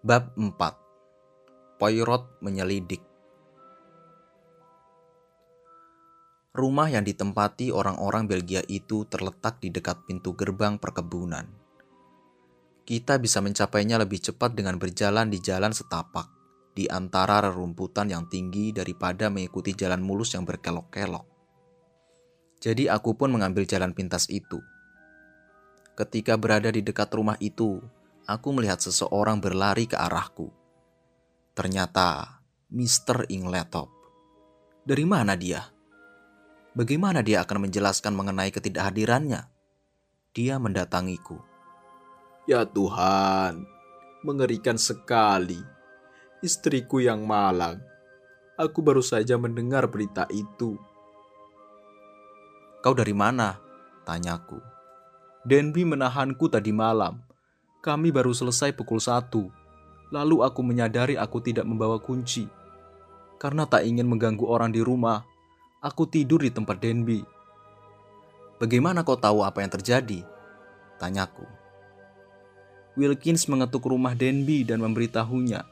Bab 4 Poirot menyelidik Rumah yang ditempati orang-orang Belgia itu terletak di dekat pintu gerbang perkebunan. Kita bisa mencapainya lebih cepat dengan berjalan di jalan setapak, di antara rerumputan yang tinggi daripada mengikuti jalan mulus yang berkelok-kelok. Jadi aku pun mengambil jalan pintas itu. Ketika berada di dekat rumah itu, aku melihat seseorang berlari ke arahku. Ternyata Mr. Ingletop. Dari mana dia? Bagaimana dia akan menjelaskan mengenai ketidakhadirannya? Dia mendatangiku. Ya Tuhan, mengerikan sekali. Istriku yang malang. Aku baru saja mendengar berita itu. Kau dari mana? Tanyaku. Denby menahanku tadi malam. Kami baru selesai pukul satu. Lalu aku menyadari aku tidak membawa kunci. Karena tak ingin mengganggu orang di rumah, aku tidur di tempat Denby. Bagaimana kau tahu apa yang terjadi? Tanyaku. Wilkins mengetuk rumah Denby dan memberitahunya.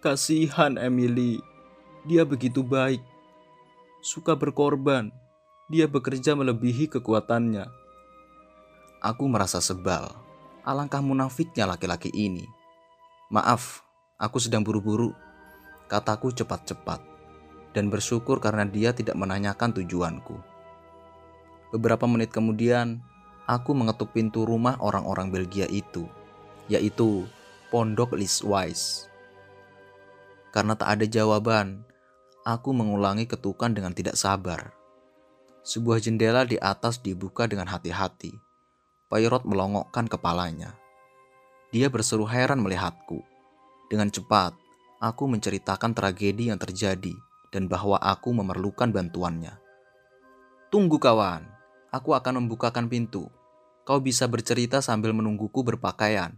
Kasihan Emily, dia begitu baik. Suka berkorban, dia bekerja melebihi kekuatannya. Aku merasa sebal Alangkah munafiknya laki-laki ini. Maaf, aku sedang buru-buru. Kataku cepat-cepat. Dan bersyukur karena dia tidak menanyakan tujuanku. Beberapa menit kemudian, aku mengetuk pintu rumah orang-orang Belgia itu, yaitu Pondok Liswise. Karena tak ada jawaban, aku mengulangi ketukan dengan tidak sabar. Sebuah jendela di atas dibuka dengan hati-hati Poirot melongokkan kepalanya. Dia berseru heran melihatku. Dengan cepat, aku menceritakan tragedi yang terjadi dan bahwa aku memerlukan bantuannya. Tunggu kawan, aku akan membukakan pintu. Kau bisa bercerita sambil menungguku berpakaian.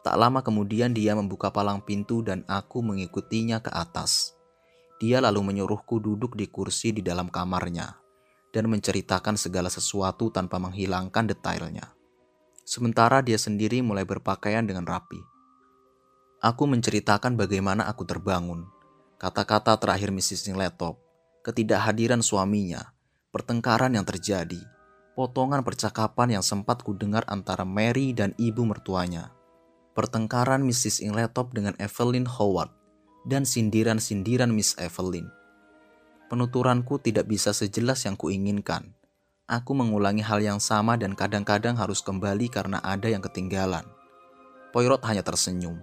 Tak lama kemudian dia membuka palang pintu dan aku mengikutinya ke atas. Dia lalu menyuruhku duduk di kursi di dalam kamarnya dan menceritakan segala sesuatu tanpa menghilangkan detailnya. Sementara dia sendiri mulai berpakaian dengan rapi. Aku menceritakan bagaimana aku terbangun, kata-kata terakhir Mrs. Laptop, ketidakhadiran suaminya, pertengkaran yang terjadi, potongan percakapan yang sempat kudengar antara Mary dan ibu mertuanya, pertengkaran Mrs. Ingletop dengan Evelyn Howard, dan sindiran-sindiran Miss Evelyn penuturanku tidak bisa sejelas yang kuinginkan. Aku mengulangi hal yang sama dan kadang-kadang harus kembali karena ada yang ketinggalan. Poirot hanya tersenyum.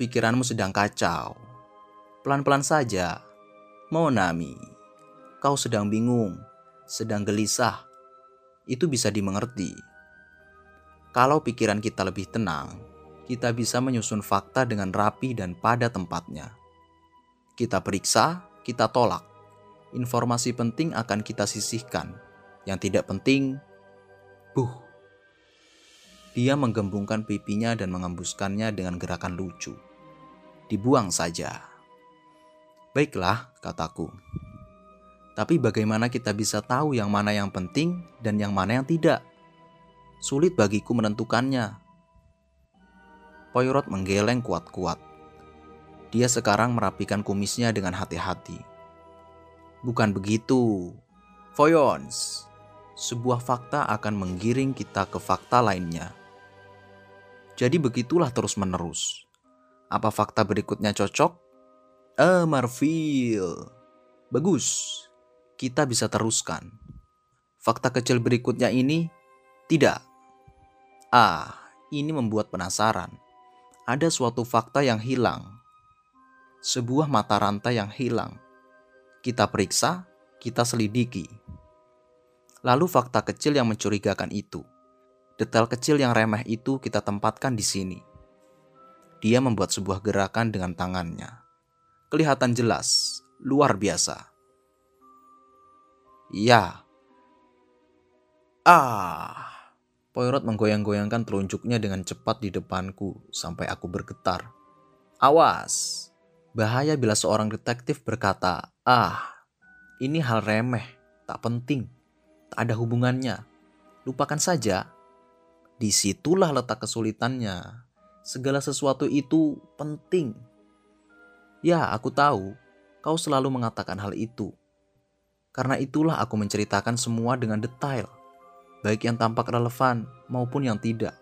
Pikiranmu sedang kacau. Pelan-pelan saja. Monami, kau sedang bingung, sedang gelisah. Itu bisa dimengerti. Kalau pikiran kita lebih tenang, kita bisa menyusun fakta dengan rapi dan pada tempatnya. Kita periksa, kita tolak. Informasi penting akan kita sisihkan. Yang tidak penting, buh. Dia menggembungkan pipinya dan mengembuskannya dengan gerakan lucu. Dibuang saja. Baiklah, kataku. Tapi bagaimana kita bisa tahu yang mana yang penting dan yang mana yang tidak? Sulit bagiku menentukannya. Poirot menggeleng kuat-kuat. Dia sekarang merapikan kumisnya dengan hati-hati. Bukan begitu. Voyons. Sebuah fakta akan menggiring kita ke fakta lainnya. Jadi begitulah terus-menerus. Apa fakta berikutnya cocok? Eh, Marfil. Bagus. Kita bisa teruskan. Fakta kecil berikutnya ini tidak. Ah, ini membuat penasaran. Ada suatu fakta yang hilang sebuah mata rantai yang hilang. Kita periksa, kita selidiki. Lalu fakta kecil yang mencurigakan itu, detail kecil yang remeh itu kita tempatkan di sini. Dia membuat sebuah gerakan dengan tangannya. Kelihatan jelas, luar biasa. Ya. Ah. Poirot menggoyang-goyangkan telunjuknya dengan cepat di depanku sampai aku bergetar. Awas, Bahaya bila seorang detektif berkata, "Ah, ini hal remeh, tak penting, tak ada hubungannya. Lupakan saja." Di situlah letak kesulitannya. Segala sesuatu itu penting. Ya, aku tahu kau selalu mengatakan hal itu. Karena itulah aku menceritakan semua dengan detail, baik yang tampak relevan maupun yang tidak.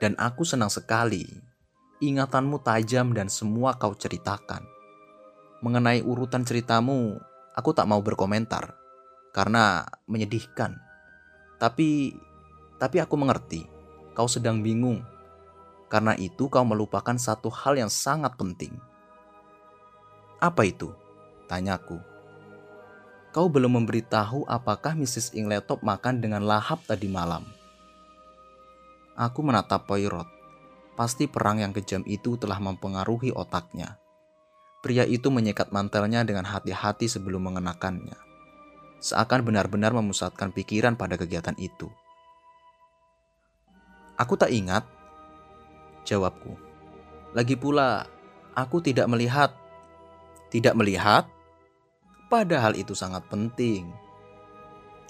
Dan aku senang sekali ingatanmu tajam dan semua kau ceritakan. Mengenai urutan ceritamu, aku tak mau berkomentar karena menyedihkan. Tapi tapi aku mengerti kau sedang bingung. Karena itu kau melupakan satu hal yang sangat penting. Apa itu? Tanyaku. Kau belum memberitahu apakah Mrs. Ingletop makan dengan lahap tadi malam. Aku menatap Poirot. Pasti perang yang kejam itu telah mempengaruhi otaknya. Pria itu menyekat mantelnya dengan hati-hati sebelum mengenakannya. Seakan benar-benar memusatkan pikiran pada kegiatan itu. Aku tak ingat, jawabku. Lagi pula, aku tidak melihat. Tidak melihat? Padahal itu sangat penting.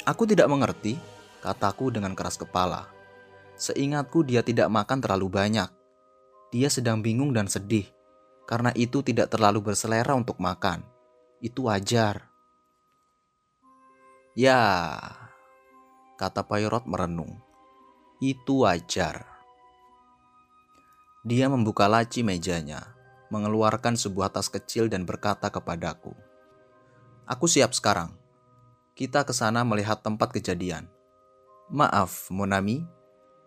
Aku tidak mengerti, kataku dengan keras kepala. Seingatku dia tidak makan terlalu banyak. Dia sedang bingung dan sedih. Karena itu tidak terlalu berselera untuk makan. Itu wajar. Ya, kata Poirot merenung. Itu wajar. Dia membuka laci mejanya, mengeluarkan sebuah tas kecil dan berkata kepadaku, Aku siap sekarang. Kita ke sana melihat tempat kejadian. Maaf, Monami,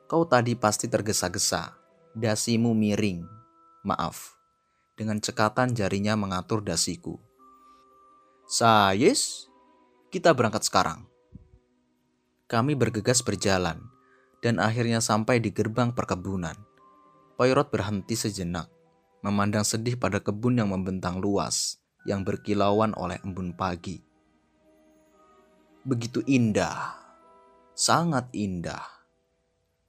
kau tadi pasti tergesa-gesa. Dasimu miring. Maaf. Dengan cekatan jarinya mengatur dasiku. Sayes, kita berangkat sekarang. Kami bergegas berjalan dan akhirnya sampai di gerbang perkebunan. Poirot berhenti sejenak, memandang sedih pada kebun yang membentang luas yang berkilauan oleh embun pagi. Begitu indah, sangat indah.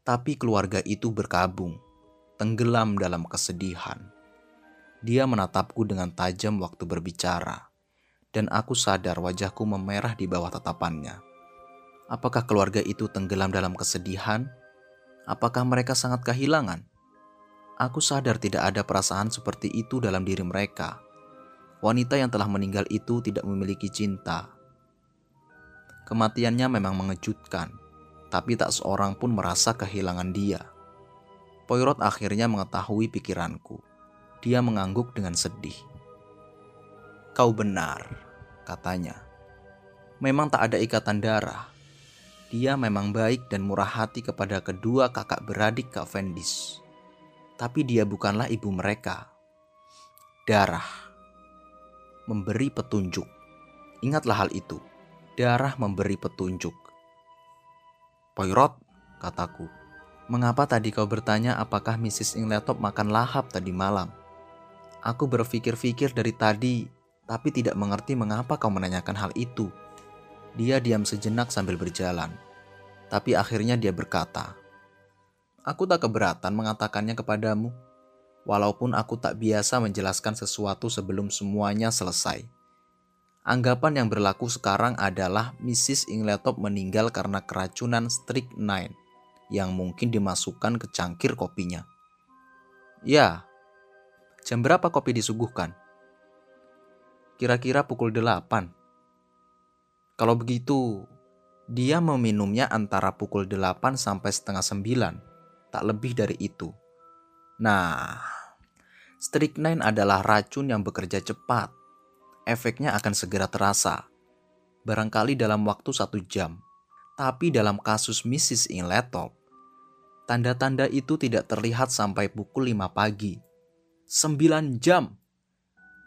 Tapi keluarga itu berkabung, tenggelam dalam kesedihan. Dia menatapku dengan tajam waktu berbicara, dan aku sadar wajahku memerah di bawah tatapannya. Apakah keluarga itu tenggelam dalam kesedihan? Apakah mereka sangat kehilangan? Aku sadar tidak ada perasaan seperti itu dalam diri mereka wanita yang telah meninggal itu tidak memiliki cinta. Kematiannya memang mengejutkan, tapi tak seorang pun merasa kehilangan dia. Poirot akhirnya mengetahui pikiranku. Dia mengangguk dengan sedih. Kau benar, katanya. Memang tak ada ikatan darah. Dia memang baik dan murah hati kepada kedua kakak beradik Kak Vendis. Tapi dia bukanlah ibu mereka. Darah memberi petunjuk. Ingatlah hal itu. Darah memberi petunjuk. Poirot, kataku. Mengapa tadi kau bertanya apakah Mrs. Ingletop makan lahap tadi malam? Aku berpikir-pikir dari tadi, tapi tidak mengerti mengapa kau menanyakan hal itu. Dia diam sejenak sambil berjalan. Tapi akhirnya dia berkata, Aku tak keberatan mengatakannya kepadamu walaupun aku tak biasa menjelaskan sesuatu sebelum semuanya selesai. Anggapan yang berlaku sekarang adalah Mrs. Ingletop meninggal karena keracunan strychnine yang mungkin dimasukkan ke cangkir kopinya. Ya, jam berapa kopi disuguhkan? Kira-kira pukul 8. Kalau begitu, dia meminumnya antara pukul 8 sampai setengah 9, tak lebih dari itu. Nah, Strychnine adalah racun yang bekerja cepat. Efeknya akan segera terasa. Barangkali dalam waktu satu jam. Tapi dalam kasus Mrs. Inletop, tanda-tanda itu tidak terlihat sampai pukul 5 pagi. 9 jam.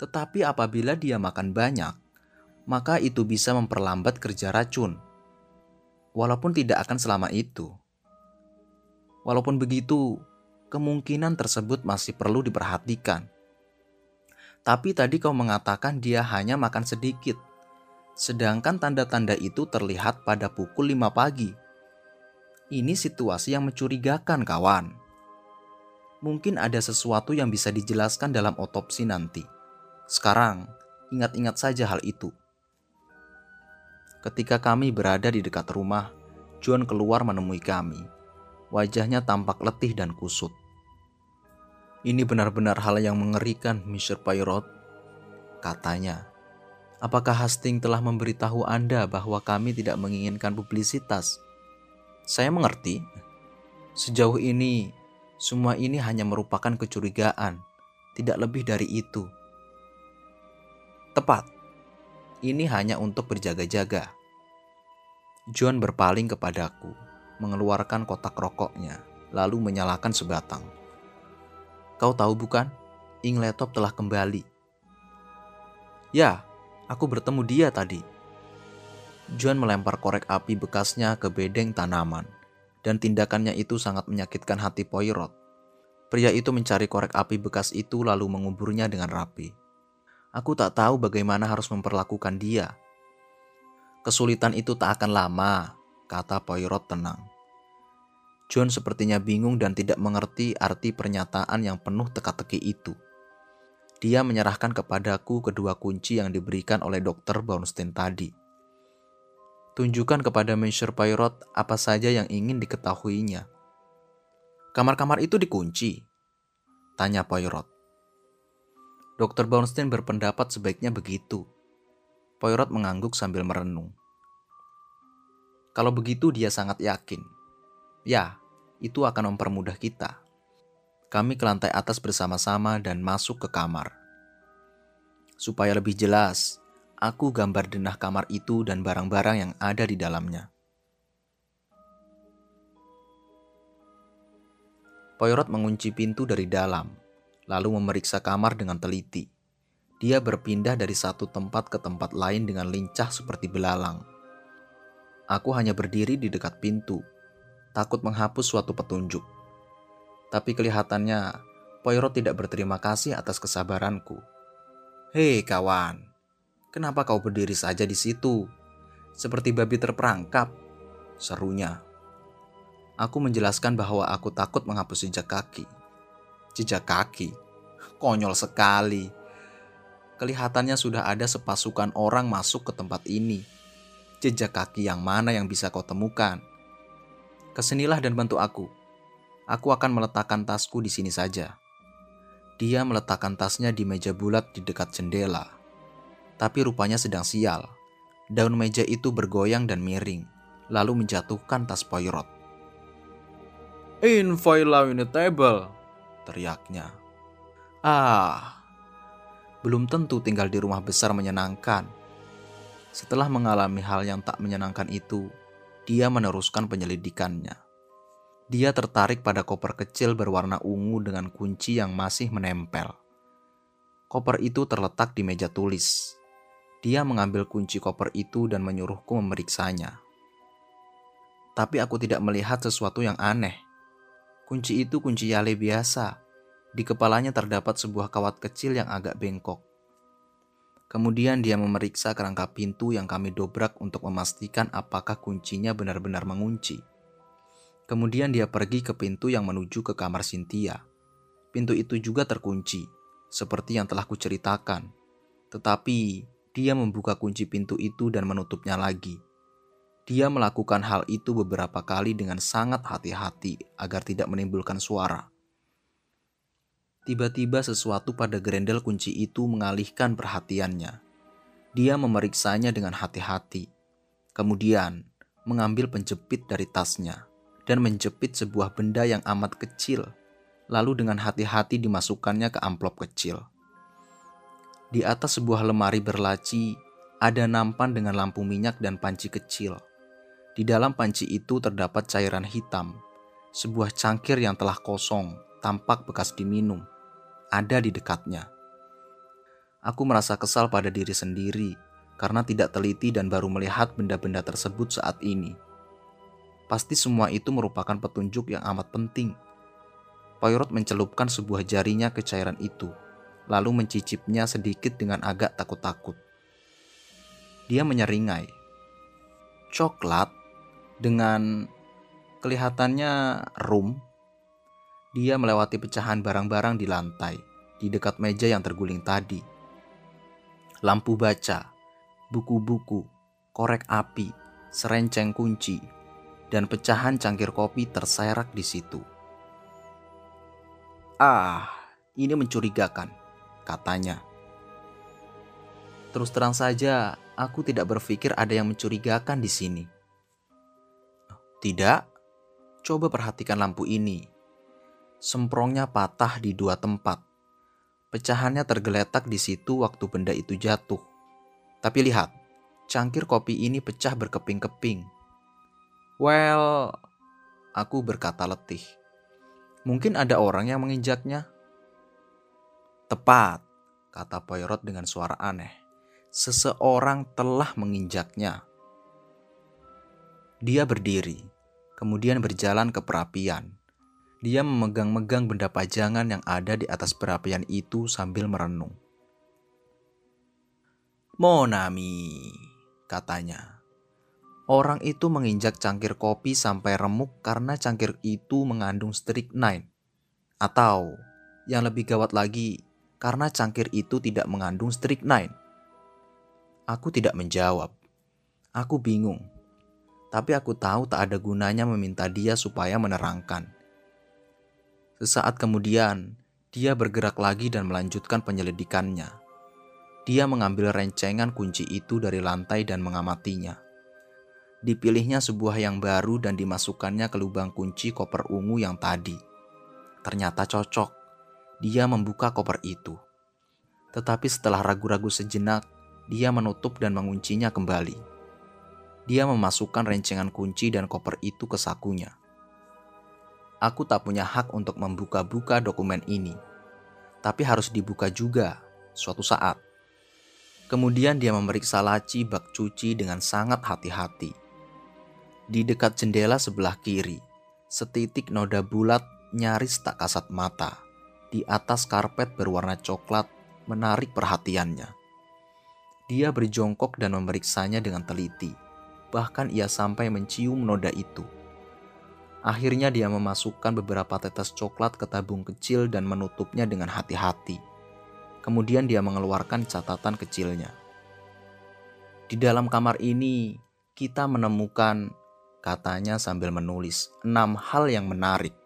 Tetapi apabila dia makan banyak, maka itu bisa memperlambat kerja racun. Walaupun tidak akan selama itu. Walaupun begitu, kemungkinan tersebut masih perlu diperhatikan. Tapi tadi kau mengatakan dia hanya makan sedikit, sedangkan tanda-tanda itu terlihat pada pukul 5 pagi. Ini situasi yang mencurigakan, kawan. Mungkin ada sesuatu yang bisa dijelaskan dalam otopsi nanti. Sekarang, ingat-ingat saja hal itu. Ketika kami berada di dekat rumah, John keluar menemui kami. Wajahnya tampak letih dan kusut. Ini benar-benar hal yang mengerikan, Mr. Poirot, katanya. Apakah Hastings telah memberitahu Anda bahwa kami tidak menginginkan publisitas? Saya mengerti. Sejauh ini, semua ini hanya merupakan kecurigaan, tidak lebih dari itu. Tepat. Ini hanya untuk berjaga-jaga. John berpaling kepadaku, mengeluarkan kotak rokoknya, lalu menyalakan sebatang. Kau tahu bukan, ing laptop telah kembali. Ya, aku bertemu dia tadi. John melempar korek api bekasnya ke bedeng tanaman, dan tindakannya itu sangat menyakitkan hati Poirot. Pria itu mencari korek api bekas itu lalu menguburnya dengan rapi. Aku tak tahu bagaimana harus memperlakukan dia Kesulitan itu tak akan lama, kata Poirot tenang. John sepertinya bingung dan tidak mengerti arti pernyataan yang penuh teka-teki itu. Dia menyerahkan kepadaku kedua kunci yang diberikan oleh Dr. Bornstein tadi. Tunjukkan kepada Monsieur Poirot apa saja yang ingin diketahuinya. Kamar-kamar itu dikunci? Tanya Poirot. Dr. Bornstein berpendapat sebaiknya begitu. Poirot mengangguk sambil merenung. Kalau begitu dia sangat yakin. Ya, itu akan mempermudah kita. Kami ke lantai atas bersama-sama dan masuk ke kamar. Supaya lebih jelas, aku gambar denah kamar itu dan barang-barang yang ada di dalamnya. Poirot mengunci pintu dari dalam, lalu memeriksa kamar dengan teliti. Dia berpindah dari satu tempat ke tempat lain dengan lincah seperti belalang. Aku hanya berdiri di dekat pintu, takut menghapus suatu petunjuk. Tapi kelihatannya Poirot tidak berterima kasih atas kesabaranku. Hei kawan, kenapa kau berdiri saja di situ? Seperti babi terperangkap, serunya. Aku menjelaskan bahwa aku takut menghapus jejak kaki. Jejak kaki? Konyol sekali kelihatannya sudah ada sepasukan orang masuk ke tempat ini. Jejak kaki yang mana yang bisa kau temukan? Ke sinilah dan bantu aku. Aku akan meletakkan tasku di sini saja. Dia meletakkan tasnya di meja bulat di dekat jendela. Tapi rupanya sedang sial. Daun meja itu bergoyang dan miring, lalu menjatuhkan tas Poirot. Inviolable, teriaknya. Ah, belum tentu tinggal di rumah besar menyenangkan. Setelah mengalami hal yang tak menyenangkan itu, dia meneruskan penyelidikannya. Dia tertarik pada koper kecil berwarna ungu dengan kunci yang masih menempel. Koper itu terletak di meja tulis. Dia mengambil kunci koper itu dan menyuruhku memeriksanya. Tapi aku tidak melihat sesuatu yang aneh. Kunci itu kunci Yale biasa, di kepalanya terdapat sebuah kawat kecil yang agak bengkok. Kemudian dia memeriksa kerangka pintu yang kami dobrak untuk memastikan apakah kuncinya benar-benar mengunci. Kemudian dia pergi ke pintu yang menuju ke kamar Cynthia. Pintu itu juga terkunci, seperti yang telah kuceritakan. Tetapi dia membuka kunci pintu itu dan menutupnya lagi. Dia melakukan hal itu beberapa kali dengan sangat hati-hati agar tidak menimbulkan suara. Tiba-tiba sesuatu pada grendel kunci itu mengalihkan perhatiannya. Dia memeriksanya dengan hati-hati. Kemudian, mengambil penjepit dari tasnya dan menjepit sebuah benda yang amat kecil, lalu dengan hati-hati dimasukkannya ke amplop kecil. Di atas sebuah lemari berlaci, ada nampan dengan lampu minyak dan panci kecil. Di dalam panci itu terdapat cairan hitam, sebuah cangkir yang telah kosong, tampak bekas diminum ada di dekatnya. Aku merasa kesal pada diri sendiri karena tidak teliti dan baru melihat benda-benda tersebut saat ini. Pasti semua itu merupakan petunjuk yang amat penting. Poirot mencelupkan sebuah jarinya ke cairan itu, lalu mencicipnya sedikit dengan agak takut-takut. Dia menyeringai. Coklat dengan kelihatannya rum dia melewati pecahan barang-barang di lantai, di dekat meja yang terguling tadi. Lampu baca, buku-buku, korek api, serenceng kunci, dan pecahan cangkir kopi terserak di situ. Ah, ini mencurigakan, katanya. Terus terang saja, aku tidak berpikir ada yang mencurigakan di sini. Tidak, coba perhatikan lampu ini. Semprongnya patah di dua tempat. Pecahannya tergeletak di situ waktu benda itu jatuh. Tapi lihat, cangkir kopi ini pecah berkeping-keping. Well, aku berkata letih. Mungkin ada orang yang menginjaknya. Tepat, kata Poirot dengan suara aneh. Seseorang telah menginjaknya. Dia berdiri, kemudian berjalan ke perapian. Dia memegang-megang benda pajangan yang ada di atas perapian itu sambil merenung. Monami, katanya. Orang itu menginjak cangkir kopi sampai remuk karena cangkir itu mengandung strychnine. Atau, yang lebih gawat lagi, karena cangkir itu tidak mengandung strychnine. Aku tidak menjawab. Aku bingung. Tapi aku tahu tak ada gunanya meminta dia supaya menerangkan. Sesaat kemudian, dia bergerak lagi dan melanjutkan penyelidikannya. Dia mengambil rencengan kunci itu dari lantai dan mengamatinya. Dipilihnya sebuah yang baru dan dimasukkannya ke lubang kunci koper ungu yang tadi. Ternyata cocok. Dia membuka koper itu. Tetapi setelah ragu-ragu sejenak, dia menutup dan menguncinya kembali. Dia memasukkan rencengan kunci dan koper itu ke sakunya. Aku tak punya hak untuk membuka-buka dokumen ini, tapi harus dibuka juga suatu saat. Kemudian dia memeriksa laci bak cuci dengan sangat hati-hati. Di dekat jendela sebelah kiri, setitik noda bulat nyaris tak kasat mata. Di atas karpet berwarna coklat menarik perhatiannya. Dia berjongkok dan memeriksanya dengan teliti. Bahkan ia sampai mencium noda itu. Akhirnya dia memasukkan beberapa tetes coklat ke tabung kecil dan menutupnya dengan hati-hati. Kemudian dia mengeluarkan catatan kecilnya. Di dalam kamar ini, kita menemukan katanya sambil menulis enam hal yang menarik.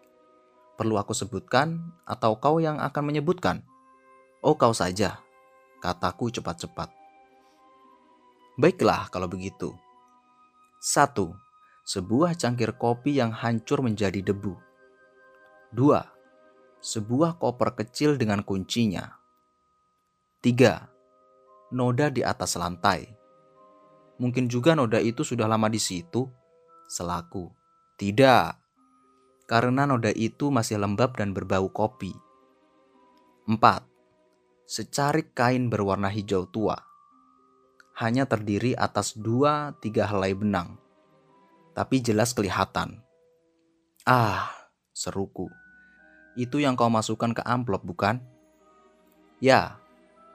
Perlu aku sebutkan atau kau yang akan menyebutkan? Oh kau saja, kataku cepat-cepat. Baiklah kalau begitu. Satu, sebuah cangkir kopi yang hancur menjadi debu. Dua, sebuah koper kecil dengan kuncinya. Tiga, noda di atas lantai. Mungkin juga noda itu sudah lama di situ Selaku, tidak, karena noda itu masih lembab dan berbau kopi. 4. Secarik kain berwarna hijau tua. Hanya terdiri atas dua tiga helai benang. Tapi jelas kelihatan. Ah, seruku. Itu yang kau masukkan ke amplop bukan? Ya,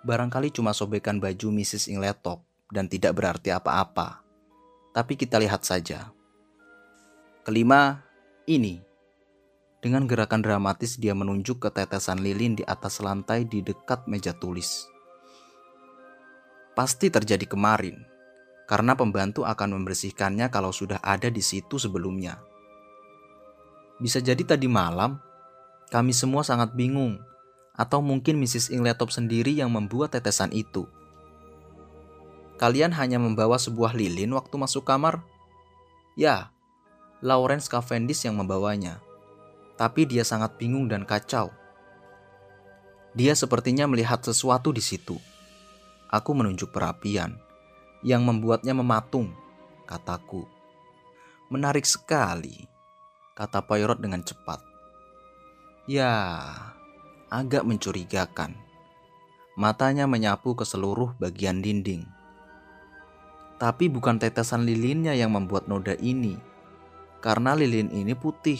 barangkali cuma sobekan baju Mrs. Ingletop dan tidak berarti apa-apa. Tapi kita lihat saja. Kelima, ini. Dengan gerakan dramatis dia menunjuk ke tetesan lilin di atas lantai di dekat meja tulis. Pasti terjadi kemarin, karena pembantu akan membersihkannya kalau sudah ada di situ sebelumnya. Bisa jadi tadi malam, kami semua sangat bingung, atau mungkin Mrs. Ingletop sendiri yang membuat tetesan itu. Kalian hanya membawa sebuah lilin waktu masuk kamar? Ya, Lawrence Cavendish yang membawanya. Tapi dia sangat bingung dan kacau. Dia sepertinya melihat sesuatu di situ. Aku menunjuk perapian yang membuatnya mematung, kataku. Menarik sekali, kata Poirot dengan cepat. Ya, agak mencurigakan. Matanya menyapu ke seluruh bagian dinding. Tapi bukan tetesan lilinnya yang membuat noda ini karena lilin ini putih.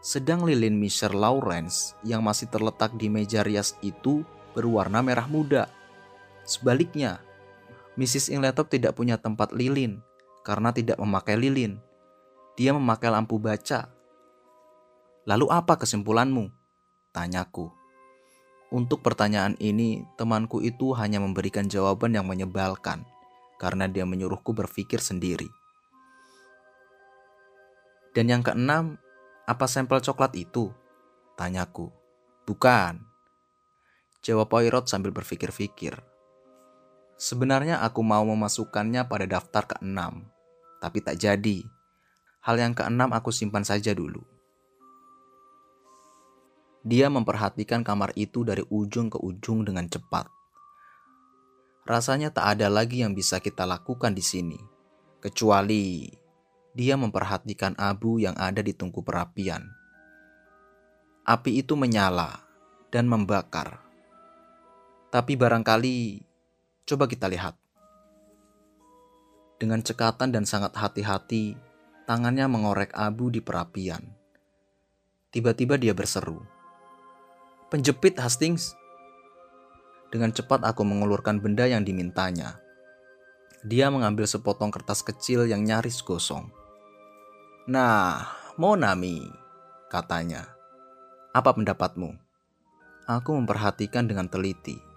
Sedang lilin Mr. Lawrence yang masih terletak di meja rias itu berwarna merah muda. Sebaliknya, Mrs. Ingletop tidak punya tempat lilin karena tidak memakai lilin. Dia memakai lampu baca. Lalu apa kesimpulanmu? Tanyaku. Untuk pertanyaan ini, temanku itu hanya memberikan jawaban yang menyebalkan karena dia menyuruhku berpikir sendiri. Dan yang keenam, apa sampel coklat itu? Tanyaku. Bukan. Jawab Poirot sambil berpikir-pikir. Sebenarnya aku mau memasukkannya pada daftar keenam, tapi tak jadi. Hal yang keenam aku simpan saja dulu. Dia memperhatikan kamar itu dari ujung ke ujung dengan cepat. Rasanya tak ada lagi yang bisa kita lakukan di sini, kecuali dia memperhatikan abu yang ada di tungku perapian. Api itu menyala dan membakar. Tapi barangkali, coba kita lihat. Dengan cekatan dan sangat hati-hati, tangannya mengorek abu di perapian. Tiba-tiba dia berseru, Penjepit Hastings. Dengan cepat aku mengulurkan benda yang dimintanya. Dia mengambil sepotong kertas kecil yang nyaris gosong. Nah, Monami, katanya. Apa pendapatmu? Aku memperhatikan dengan teliti.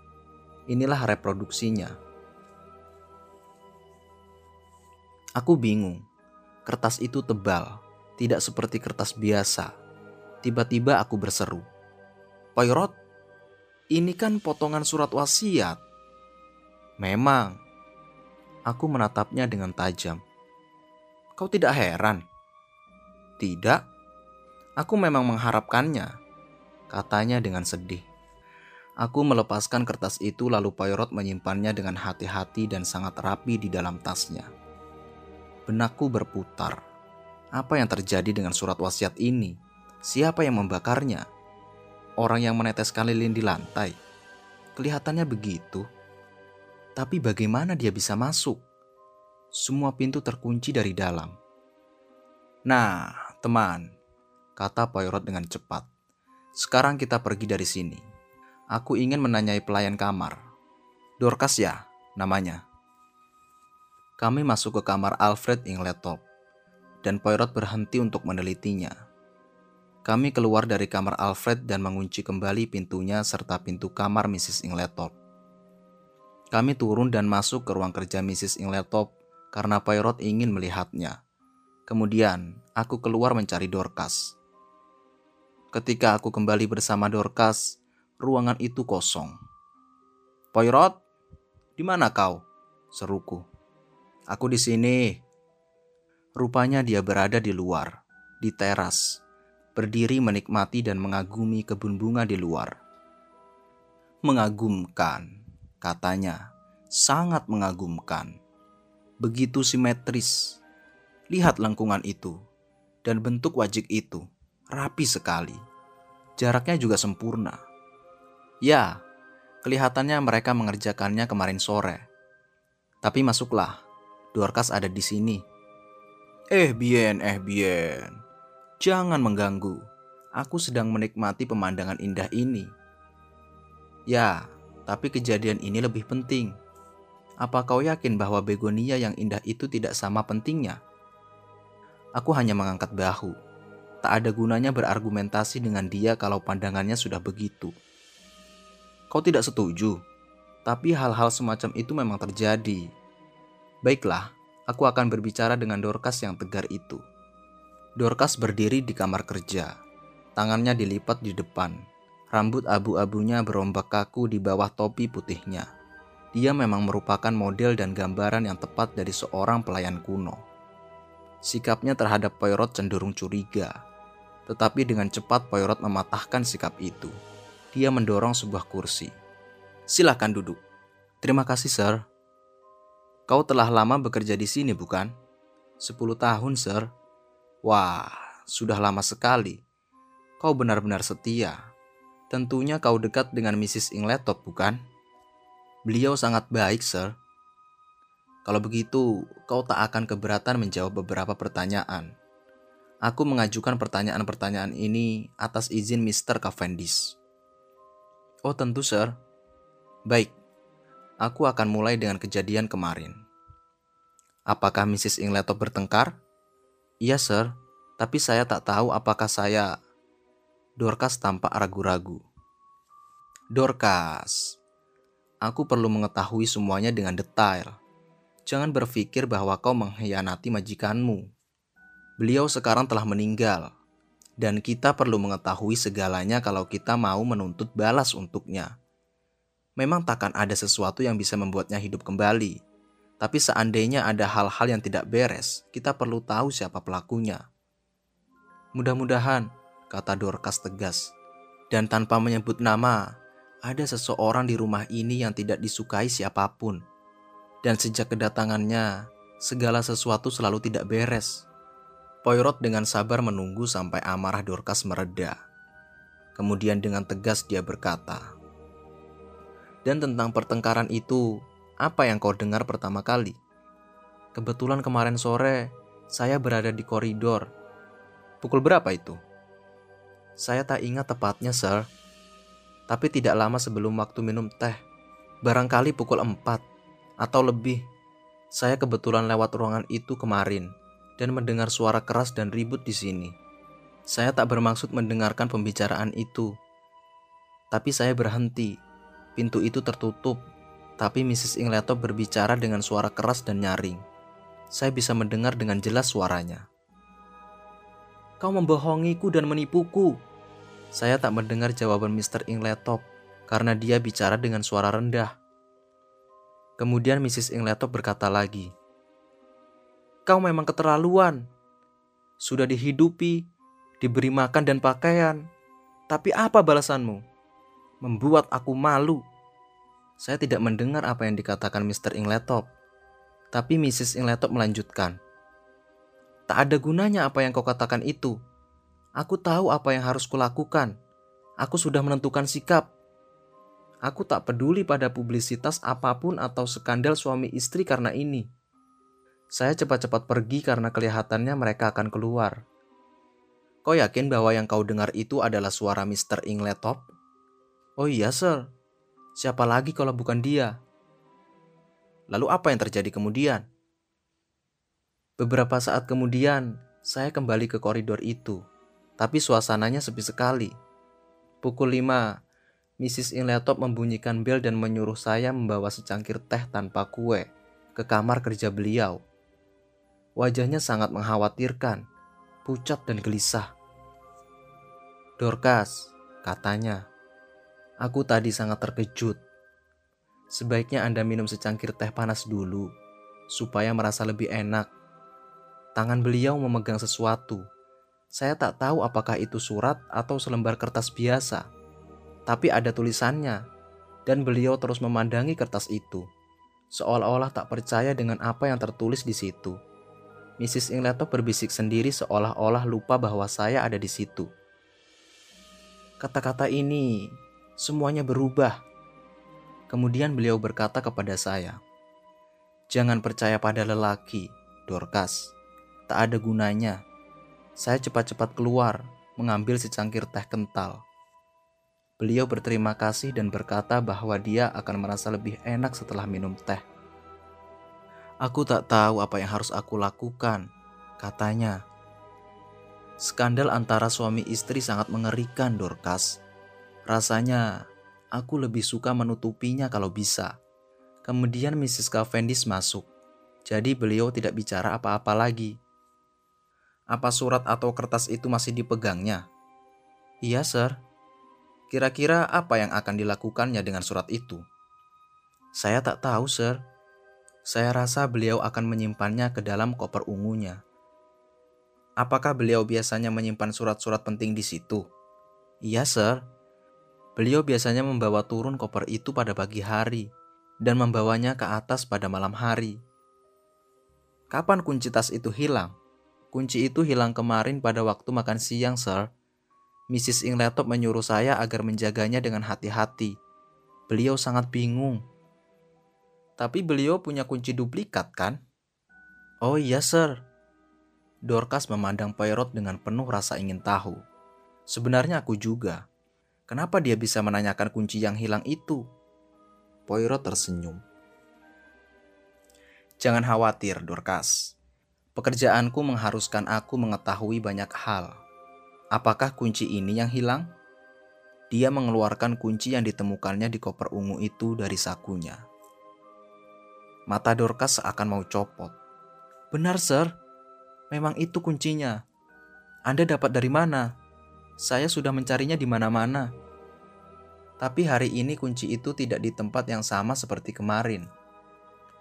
Inilah reproduksinya. Aku bingung. Kertas itu tebal, tidak seperti kertas biasa. Tiba-tiba aku berseru. Poirot, ini kan potongan surat wasiat. Memang. Aku menatapnya dengan tajam. Kau tidak heran? Tidak. Aku memang mengharapkannya, katanya dengan sedih. Aku melepaskan kertas itu lalu Poirot menyimpannya dengan hati-hati dan sangat rapi di dalam tasnya. Benakku berputar. Apa yang terjadi dengan surat wasiat ini? Siapa yang membakarnya? orang yang meneteskan lilin di lantai. Kelihatannya begitu. Tapi bagaimana dia bisa masuk? Semua pintu terkunci dari dalam. Nah, teman, kata Poirot dengan cepat. Sekarang kita pergi dari sini. Aku ingin menanyai pelayan kamar. Dorcas ya, namanya. Kami masuk ke kamar Alfred Ingletop, dan Poirot berhenti untuk menelitinya. Kami keluar dari kamar Alfred dan mengunci kembali pintunya serta pintu kamar Mrs. Ingletop. Kami turun dan masuk ke ruang kerja Mrs. Ingletop karena Poirot ingin melihatnya. Kemudian, aku keluar mencari Dorcas. Ketika aku kembali bersama Dorcas, ruangan itu kosong. Poirot, di mana kau? Seruku. Aku di sini. Rupanya dia berada di luar, di teras, berdiri menikmati dan mengagumi kebun bunga di luar. Mengagumkan, katanya, sangat mengagumkan. Begitu simetris. Lihat lengkungan itu dan bentuk wajik itu, rapi sekali. Jaraknya juga sempurna. Ya, kelihatannya mereka mengerjakannya kemarin sore. Tapi masuklah, Dorcas ada di sini. Eh bien, eh bien. Jangan mengganggu. Aku sedang menikmati pemandangan indah ini. Ya, tapi kejadian ini lebih penting. Apa kau yakin bahwa begonia yang indah itu tidak sama pentingnya? Aku hanya mengangkat bahu. Tak ada gunanya berargumentasi dengan dia kalau pandangannya sudah begitu. Kau tidak setuju, tapi hal-hal semacam itu memang terjadi. Baiklah, aku akan berbicara dengan Dorcas yang tegar itu. Dorcas berdiri di kamar kerja. Tangannya dilipat di depan. Rambut abu-abunya berombak kaku di bawah topi putihnya. Dia memang merupakan model dan gambaran yang tepat dari seorang pelayan kuno. Sikapnya terhadap Poirot cenderung curiga. Tetapi dengan cepat Poirot mematahkan sikap itu. Dia mendorong sebuah kursi. Silahkan duduk. Terima kasih, Sir. Kau telah lama bekerja di sini, bukan? Sepuluh tahun, Sir. Wah, sudah lama sekali. Kau benar-benar setia. Tentunya kau dekat dengan Mrs. Ingletop, bukan? Beliau sangat baik, sir. Kalau begitu, kau tak akan keberatan menjawab beberapa pertanyaan. Aku mengajukan pertanyaan-pertanyaan ini atas izin Mr. Cavendish. Oh tentu, sir. Baik, aku akan mulai dengan kejadian kemarin. Apakah Mrs. Ingletop bertengkar? Iya, sir. Tapi saya tak tahu apakah saya... Dorcas tampak ragu-ragu. Dorcas, aku perlu mengetahui semuanya dengan detail. Jangan berpikir bahwa kau mengkhianati majikanmu. Beliau sekarang telah meninggal, dan kita perlu mengetahui segalanya kalau kita mau menuntut balas untuknya. Memang takkan ada sesuatu yang bisa membuatnya hidup kembali, tapi seandainya ada hal-hal yang tidak beres, kita perlu tahu siapa pelakunya. Mudah-mudahan, kata Dorcas tegas, dan tanpa menyebut nama, ada seseorang di rumah ini yang tidak disukai siapa pun. Dan sejak kedatangannya, segala sesuatu selalu tidak beres. Poirot dengan sabar menunggu sampai amarah Dorcas mereda. Kemudian dengan tegas dia berkata, Dan tentang pertengkaran itu, apa yang kau dengar pertama kali? Kebetulan kemarin sore, saya berada di koridor. Pukul berapa itu? Saya tak ingat tepatnya, sir. Tapi tidak lama sebelum waktu minum teh. Barangkali pukul 4 atau lebih. Saya kebetulan lewat ruangan itu kemarin dan mendengar suara keras dan ribut di sini. Saya tak bermaksud mendengarkan pembicaraan itu, tapi saya berhenti. Pintu itu tertutup, tapi Mrs. Ingletop berbicara dengan suara keras dan nyaring. Saya bisa mendengar dengan jelas suaranya. Kau membohongiku dan menipuku. Saya tak mendengar jawaban Mr. Ingletop karena dia bicara dengan suara rendah. Kemudian Mrs. Ingletop berkata lagi, Kau memang keterlaluan. Sudah dihidupi, diberi makan dan pakaian. Tapi apa balasanmu? Membuat aku malu. Saya tidak mendengar apa yang dikatakan Mr. Ingletop. Tapi Mrs. Ingletop melanjutkan. Tak ada gunanya apa yang kau katakan itu. Aku tahu apa yang harus kulakukan. Aku sudah menentukan sikap. Aku tak peduli pada publisitas apa pun atau skandal suami istri karena ini. Saya cepat-cepat pergi karena kelihatannya mereka akan keluar. Kau yakin bahwa yang kau dengar itu adalah suara Mr. Ingletop? Oh iya, sir. Siapa lagi kalau bukan dia? Lalu apa yang terjadi kemudian? Beberapa saat kemudian, saya kembali ke koridor itu, tapi suasananya sepi sekali. Pukul 5, Mrs. Ingletop membunyikan bel dan menyuruh saya membawa secangkir teh tanpa kue ke kamar kerja beliau. Wajahnya sangat mengkhawatirkan, pucat dan gelisah. Dorcas, katanya, aku tadi sangat terkejut. Sebaiknya Anda minum secangkir teh panas dulu, supaya merasa lebih enak. Tangan beliau memegang sesuatu. Saya tak tahu apakah itu surat atau selembar kertas biasa, tapi ada tulisannya, dan beliau terus memandangi kertas itu, seolah-olah tak percaya dengan apa yang tertulis di situ. Mrs. Ingletop berbisik sendiri seolah-olah lupa bahwa saya ada di situ. Kata-kata ini semuanya berubah. Kemudian beliau berkata kepada saya, "Jangan percaya pada lelaki, Dorcas. Tak ada gunanya." Saya cepat-cepat keluar, mengambil secangkir teh kental. Beliau berterima kasih dan berkata bahwa dia akan merasa lebih enak setelah minum teh. Aku tak tahu apa yang harus aku lakukan, katanya. Skandal antara suami istri sangat mengerikan, Dorcas. Rasanya aku lebih suka menutupinya kalau bisa. Kemudian Mrs. Cavendish masuk, jadi beliau tidak bicara apa-apa lagi. Apa surat atau kertas itu masih dipegangnya? Iya, sir. Kira-kira apa yang akan dilakukannya dengan surat itu? Saya tak tahu, sir. Saya rasa beliau akan menyimpannya ke dalam koper ungunya. Apakah beliau biasanya menyimpan surat-surat penting di situ? Iya, sir. Beliau biasanya membawa turun koper itu pada pagi hari dan membawanya ke atas pada malam hari. Kapan kunci tas itu hilang? Kunci itu hilang kemarin pada waktu makan siang, sir. Mrs. Ingletop menyuruh saya agar menjaganya dengan hati-hati. Beliau sangat bingung tapi beliau punya kunci duplikat kan? Oh iya sir. Dorcas memandang Poirot dengan penuh rasa ingin tahu. Sebenarnya aku juga. Kenapa dia bisa menanyakan kunci yang hilang itu? Poirot tersenyum. Jangan khawatir, Dorcas. Pekerjaanku mengharuskan aku mengetahui banyak hal. Apakah kunci ini yang hilang? Dia mengeluarkan kunci yang ditemukannya di koper ungu itu dari sakunya. Mata Dorcas seakan mau copot. Benar, Sir. Memang itu kuncinya. Anda dapat dari mana? Saya sudah mencarinya di mana-mana. Tapi hari ini kunci itu tidak di tempat yang sama seperti kemarin.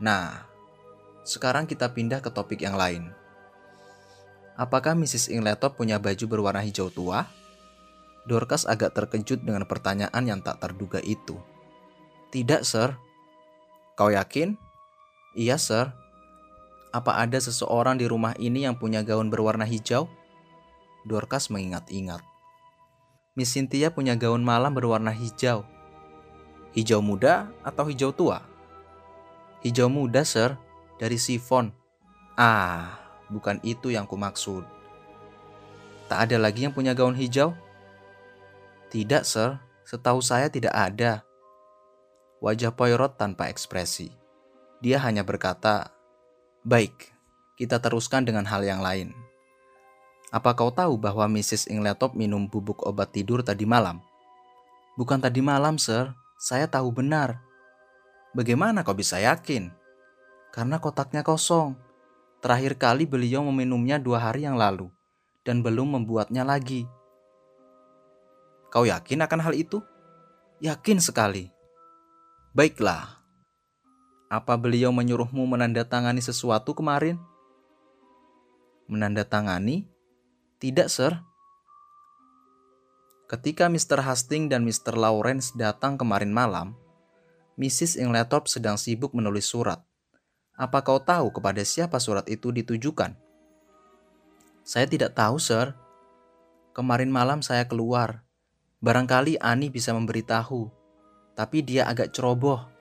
Nah, sekarang kita pindah ke topik yang lain. Apakah Mrs. Ingletop punya baju berwarna hijau tua? Dorcas agak terkejut dengan pertanyaan yang tak terduga itu. Tidak, Sir. Kau yakin? Iya, Sir. Apa ada seseorang di rumah ini yang punya gaun berwarna hijau? Dorcas mengingat-ingat. Miss Cynthia punya gaun malam berwarna hijau. Hijau muda atau hijau tua? Hijau muda, Sir, dari sifon. Ah, bukan itu yang kumaksud. Tak ada lagi yang punya gaun hijau? Tidak, Sir. Setahu saya tidak ada. Wajah Poirot tanpa ekspresi. Dia hanya berkata, Baik, kita teruskan dengan hal yang lain. Apa kau tahu bahwa Mrs. Ingletop minum bubuk obat tidur tadi malam? Bukan tadi malam, Sir. Saya tahu benar. Bagaimana kau bisa yakin? Karena kotaknya kosong. Terakhir kali beliau meminumnya dua hari yang lalu dan belum membuatnya lagi. Kau yakin akan hal itu? Yakin sekali. Baiklah. Apa beliau menyuruhmu menandatangani sesuatu kemarin? Menandatangani? Tidak, Sir. Ketika Mr. Hastings dan Mr. Lawrence datang kemarin malam, Mrs. Ingletop sedang sibuk menulis surat. Apa kau tahu kepada siapa surat itu ditujukan? Saya tidak tahu, Sir. Kemarin malam saya keluar. Barangkali Ani bisa memberitahu. Tapi dia agak ceroboh.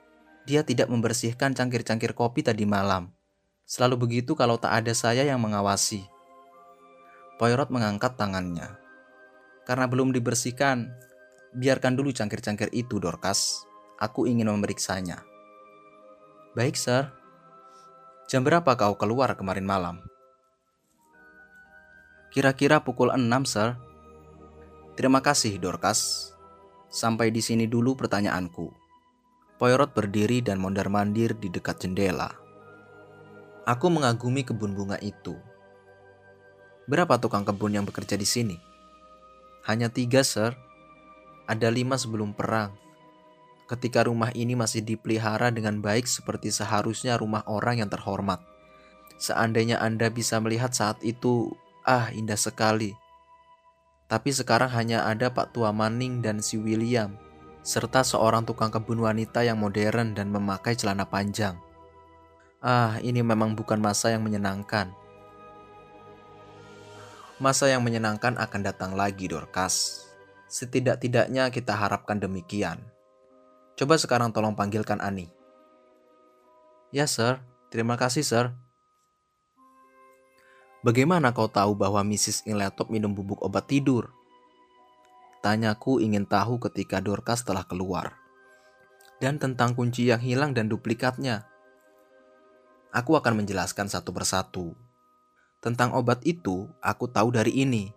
Dia tidak membersihkan cangkir-cangkir kopi tadi malam. Selalu begitu kalau tak ada saya yang mengawasi. Poirot mengangkat tangannya. Karena belum dibersihkan, biarkan dulu cangkir-cangkir itu, Dorcas. Aku ingin memeriksanya. Baik, Sir. Jam berapa kau keluar kemarin malam? Kira-kira pukul 6, Sir. Terima kasih, Dorcas. Sampai di sini dulu pertanyaanku. Poirot berdiri dan mondar-mandir di dekat jendela. Aku mengagumi kebun bunga itu Berapa tukang kebun yang bekerja di sini? Hanya tiga, sir. Ada lima sebelum perang. Ketika rumah ini masih dipelihara dengan baik seperti seharusnya rumah orang yang terhormat. Seandainya Anda bisa melihat saat itu, ah indah sekali. Tapi sekarang hanya ada Pak Tua Manning dan si William, serta seorang tukang kebun wanita yang modern dan memakai celana panjang. Ah, ini memang bukan masa yang menyenangkan. Masa yang menyenangkan akan datang lagi, Dorcas. Setidak-tidaknya kita harapkan demikian. Coba sekarang tolong panggilkan Ani. Ya, Sir. Terima kasih, Sir. Bagaimana kau tahu bahwa Mrs. Inletop minum bubuk obat tidur? Tanyaku ingin tahu ketika Dorcas telah keluar. Dan tentang kunci yang hilang dan duplikatnya. Aku akan menjelaskan satu persatu. Tentang obat itu, aku tahu dari ini.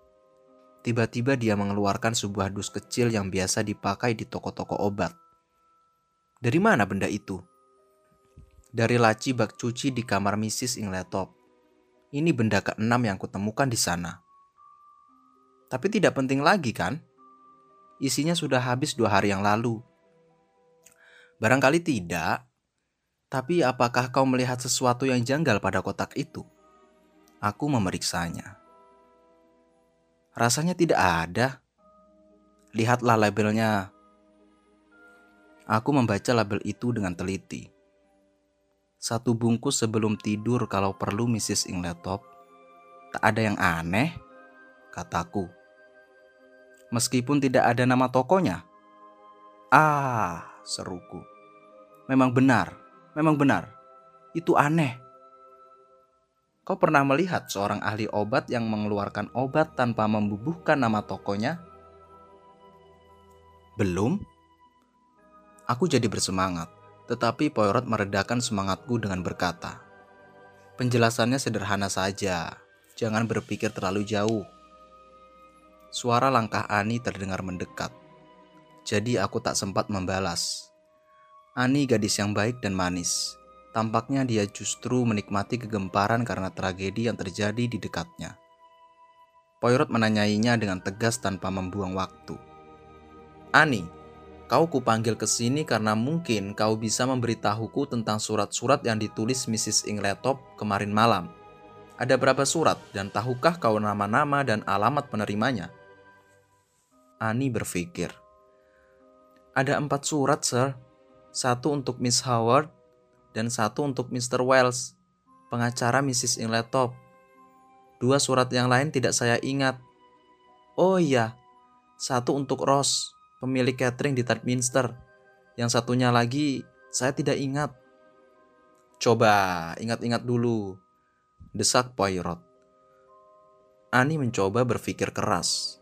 Tiba-tiba dia mengeluarkan sebuah dus kecil yang biasa dipakai di toko-toko obat. Dari mana benda itu? Dari laci bak cuci di kamar Mrs. Ingletop. Ini benda keenam yang kutemukan di sana. Tapi tidak penting lagi kan? Isinya sudah habis dua hari yang lalu. Barangkali tidak. Tapi apakah kau melihat sesuatu yang janggal pada kotak itu? Aku memeriksanya. Rasanya tidak ada. Lihatlah labelnya. Aku membaca label itu dengan teliti. Satu bungkus sebelum tidur kalau perlu Mrs. Ingletop. Tak ada yang aneh, kataku. Meskipun tidak ada nama tokonya. Ah, seruku. Memang benar, memang benar. Itu aneh. Kau pernah melihat seorang ahli obat yang mengeluarkan obat tanpa membubuhkan nama tokonya? Belum. Aku jadi bersemangat, tetapi Poirot meredakan semangatku dengan berkata, Penjelasannya sederhana saja, jangan berpikir terlalu jauh. Suara langkah Ani terdengar mendekat, jadi aku tak sempat membalas. Ani gadis yang baik dan manis, Tampaknya dia justru menikmati kegemparan karena tragedi yang terjadi di dekatnya. Poirot menanyainya dengan tegas tanpa membuang waktu. Ani, kau kupanggil ke sini karena mungkin kau bisa memberitahuku tentang surat-surat yang ditulis Mrs. Ingletop kemarin malam. Ada berapa surat dan tahukah kau nama-nama dan alamat penerimanya? Ani berpikir. Ada empat surat, sir. Satu untuk Miss Howard dan satu untuk Mr. Wells, pengacara Mrs. Ingletop. Dua surat yang lain tidak saya ingat. Oh iya, satu untuk Ross, pemilik catering di Tadminster. Yang satunya lagi saya tidak ingat. Coba ingat-ingat dulu, desak Poirot. Ani mencoba berpikir keras.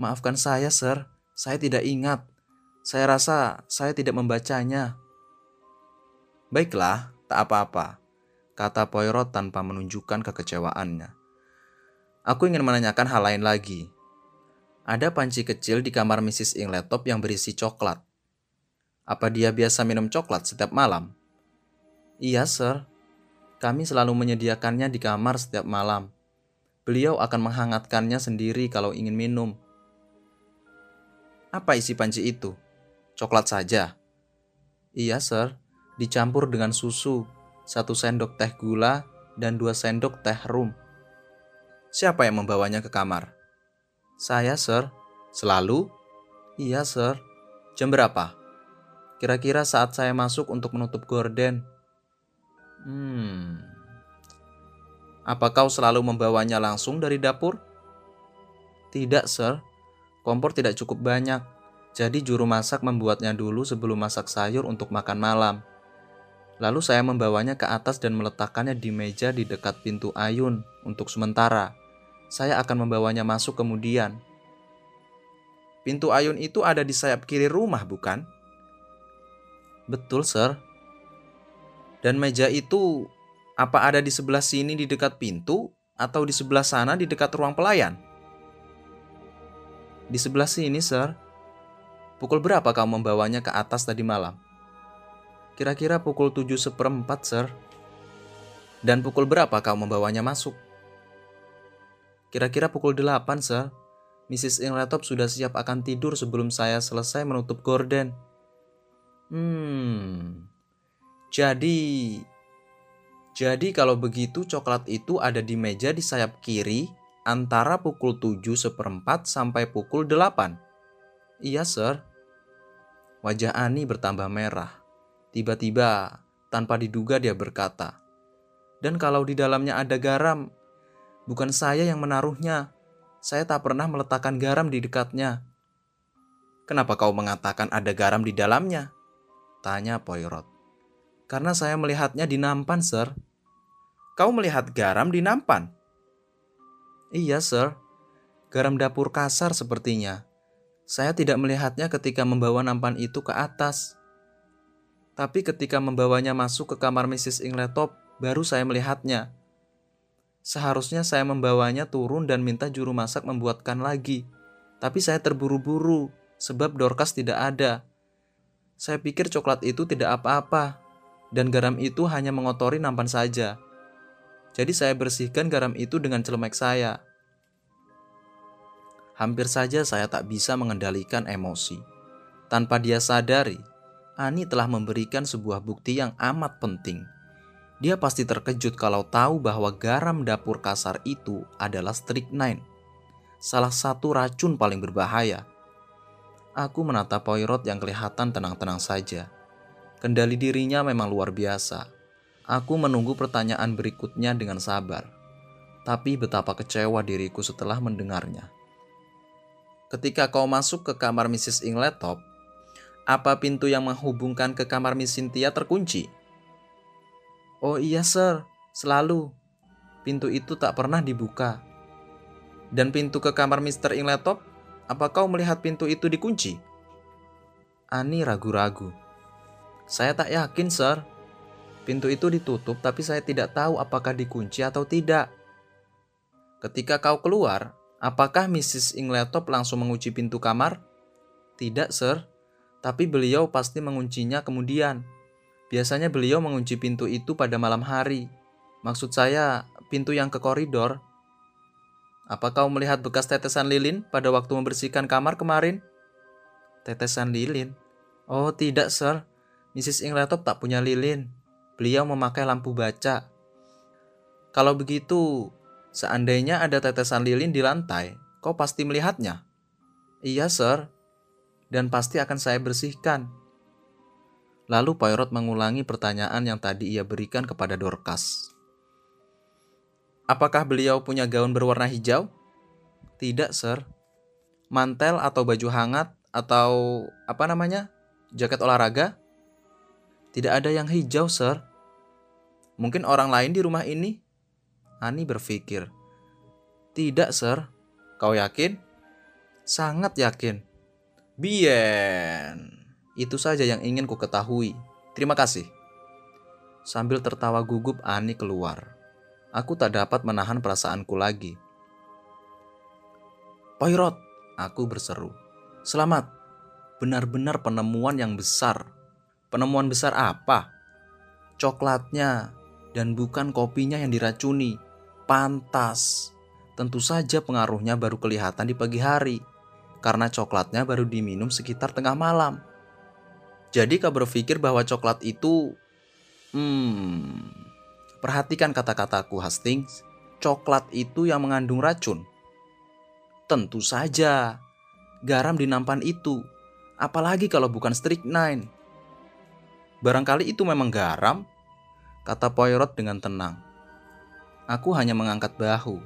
Maafkan saya, Sir. Saya tidak ingat. Saya rasa saya tidak membacanya. Baiklah, tak apa-apa, kata Poirot tanpa menunjukkan kekecewaannya. Aku ingin menanyakan hal lain lagi. Ada panci kecil di kamar Mrs. Ingletop yang berisi coklat. Apa dia biasa minum coklat setiap malam? Iya, sir. Kami selalu menyediakannya di kamar setiap malam. Beliau akan menghangatkannya sendiri kalau ingin minum. Apa isi panci itu? Coklat saja. Iya, sir dicampur dengan susu, satu sendok teh gula, dan dua sendok teh rum. Siapa yang membawanya ke kamar? Saya, sir. Selalu? Iya, sir. Jam berapa? Kira-kira saat saya masuk untuk menutup gorden. Hmm. Apa kau selalu membawanya langsung dari dapur? Tidak, sir. Kompor tidak cukup banyak. Jadi juru masak membuatnya dulu sebelum masak sayur untuk makan malam. Lalu saya membawanya ke atas dan meletakkannya di meja di dekat pintu ayun untuk sementara. Saya akan membawanya masuk kemudian. Pintu ayun itu ada di sayap kiri rumah, bukan? Betul, sir. Dan meja itu apa ada di sebelah sini di dekat pintu atau di sebelah sana di dekat ruang pelayan? Di sebelah sini, sir. Pukul berapa kau membawanya ke atas tadi malam? Kira-kira pukul tujuh seperempat, sir. Dan pukul berapa kau membawanya masuk? Kira-kira pukul delapan, sir. Mrs. Ingletop sudah siap akan tidur sebelum saya selesai menutup gorden. Hmm. Jadi jadi kalau begitu coklat itu ada di meja di sayap kiri antara pukul tujuh seperempat sampai pukul delapan. Iya, sir. Wajah Ani bertambah merah. Tiba-tiba, tanpa diduga dia berkata, "Dan kalau di dalamnya ada garam, bukan saya yang menaruhnya. Saya tak pernah meletakkan garam di dekatnya." "Kenapa kau mengatakan ada garam di dalamnya?" tanya Poirot. "Karena saya melihatnya di nampan, Sir." "Kau melihat garam di nampan?" "Iya, Sir. Garam dapur kasar sepertinya." Saya tidak melihatnya ketika membawa nampan itu ke atas. Tapi ketika membawanya masuk ke kamar Mrs. Ingletop, baru saya melihatnya. Seharusnya saya membawanya turun dan minta juru masak membuatkan lagi. Tapi saya terburu-buru, sebab Dorcas tidak ada. Saya pikir coklat itu tidak apa-apa, dan garam itu hanya mengotori nampan saja. Jadi saya bersihkan garam itu dengan celemek saya. Hampir saja saya tak bisa mengendalikan emosi. Tanpa dia sadari, Ani telah memberikan sebuah bukti yang amat penting. Dia pasti terkejut kalau tahu bahwa garam dapur kasar itu adalah strychnine, salah satu racun paling berbahaya. Aku menatap Poirot yang kelihatan tenang-tenang saja. Kendali dirinya memang luar biasa. Aku menunggu pertanyaan berikutnya dengan sabar. Tapi betapa kecewa diriku setelah mendengarnya. Ketika kau masuk ke kamar Mrs. Ingletop, apa pintu yang menghubungkan ke kamar Miss Cynthia terkunci? Oh iya, sir. Selalu. Pintu itu tak pernah dibuka. Dan pintu ke kamar Mr. Ingletop? Apa kau melihat pintu itu dikunci? Ani ragu-ragu. Saya tak yakin, sir. Pintu itu ditutup, tapi saya tidak tahu apakah dikunci atau tidak. Ketika kau keluar, apakah Mrs. Ingletop langsung mengunci pintu kamar? Tidak, sir tapi beliau pasti menguncinya kemudian. Biasanya beliau mengunci pintu itu pada malam hari. Maksud saya, pintu yang ke koridor. Apa kau melihat bekas tetesan lilin pada waktu membersihkan kamar kemarin? Tetesan lilin? Oh tidak, sir. Mrs. Ingletop tak punya lilin. Beliau memakai lampu baca. Kalau begitu, seandainya ada tetesan lilin di lantai, kau pasti melihatnya. Iya, sir. Dan pasti akan saya bersihkan. Lalu Poirot mengulangi pertanyaan yang tadi ia berikan kepada Dorcas. Apakah beliau punya gaun berwarna hijau? Tidak, sir. Mantel atau baju hangat atau apa namanya? Jaket olahraga? Tidak ada yang hijau, sir. Mungkin orang lain di rumah ini? Ani berpikir. Tidak, sir. Kau yakin? Sangat yakin. Bien. Itu saja yang ingin ku ketahui. Terima kasih. Sambil tertawa gugup Ani keluar. Aku tak dapat menahan perasaanku lagi. Poirot, aku berseru. Selamat. Benar-benar penemuan yang besar. Penemuan besar apa? Coklatnya dan bukan kopinya yang diracuni. Pantas. Tentu saja pengaruhnya baru kelihatan di pagi hari. Karena coklatnya baru diminum sekitar tengah malam. Jadi kau berpikir bahwa coklat itu... Hmm... Perhatikan kata-kataku Hastings. Coklat itu yang mengandung racun. Tentu saja. Garam di nampan itu. Apalagi kalau bukan strychnine. Barangkali itu memang garam, kata Poirot dengan tenang. Aku hanya mengangkat bahu.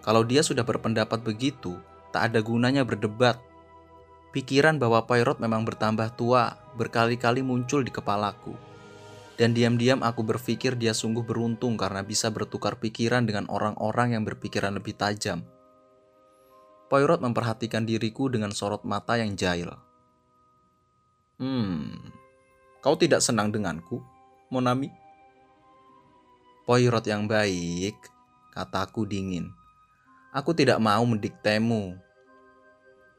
Kalau dia sudah berpendapat begitu, tak ada gunanya berdebat. Pikiran bahwa Poirot memang bertambah tua berkali-kali muncul di kepalaku. Dan diam-diam aku berpikir dia sungguh beruntung karena bisa bertukar pikiran dengan orang-orang yang berpikiran lebih tajam. Poirot memperhatikan diriku dengan sorot mata yang jahil. Hmm, kau tidak senang denganku, Monami? Poirot yang baik, kataku dingin. Aku tidak mau mendiktemu,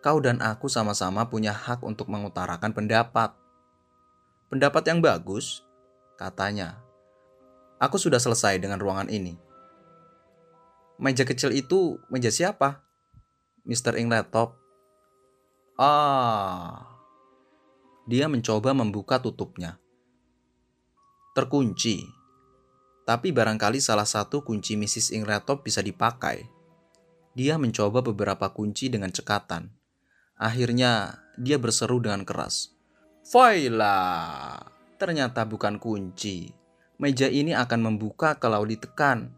kau dan aku sama-sama punya hak untuk mengutarakan pendapat. Pendapat yang bagus, katanya. Aku sudah selesai dengan ruangan ini. Meja kecil itu meja siapa? Mr. Ingletop. Ah. Dia mencoba membuka tutupnya. Terkunci. Tapi barangkali salah satu kunci Mrs. Ingletop bisa dipakai. Dia mencoba beberapa kunci dengan cekatan. Akhirnya dia berseru dengan keras. Voila! Ternyata bukan kunci. Meja ini akan membuka kalau ditekan.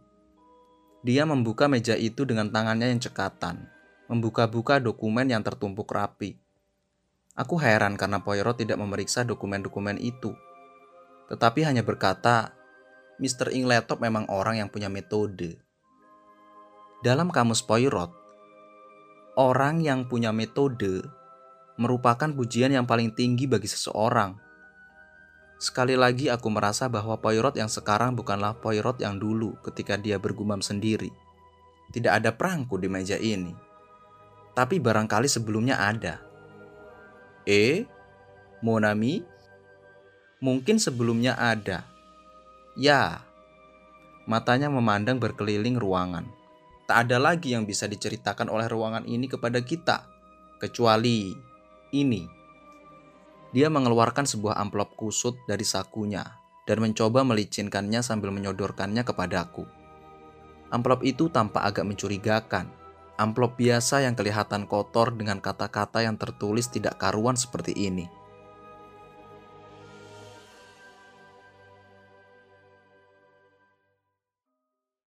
Dia membuka meja itu dengan tangannya yang cekatan. Membuka-buka dokumen yang tertumpuk rapi. Aku heran karena Poirot tidak memeriksa dokumen-dokumen itu. Tetapi hanya berkata, Mr. Ingletop memang orang yang punya metode. Dalam kamus Poirot, orang yang punya metode merupakan pujian yang paling tinggi bagi seseorang. Sekali lagi aku merasa bahwa Poirot yang sekarang bukanlah Poirot yang dulu ketika dia bergumam sendiri. Tidak ada perangku di meja ini. Tapi barangkali sebelumnya ada. Eh, Monami? Mungkin sebelumnya ada. Ya. Matanya memandang berkeliling ruangan. Tak ada lagi yang bisa diceritakan oleh ruangan ini kepada kita, kecuali ini. Dia mengeluarkan sebuah amplop kusut dari sakunya dan mencoba melicinkannya sambil menyodorkannya kepadaku. Amplop itu tampak agak mencurigakan. Amplop biasa yang kelihatan kotor dengan kata-kata yang tertulis tidak karuan seperti ini.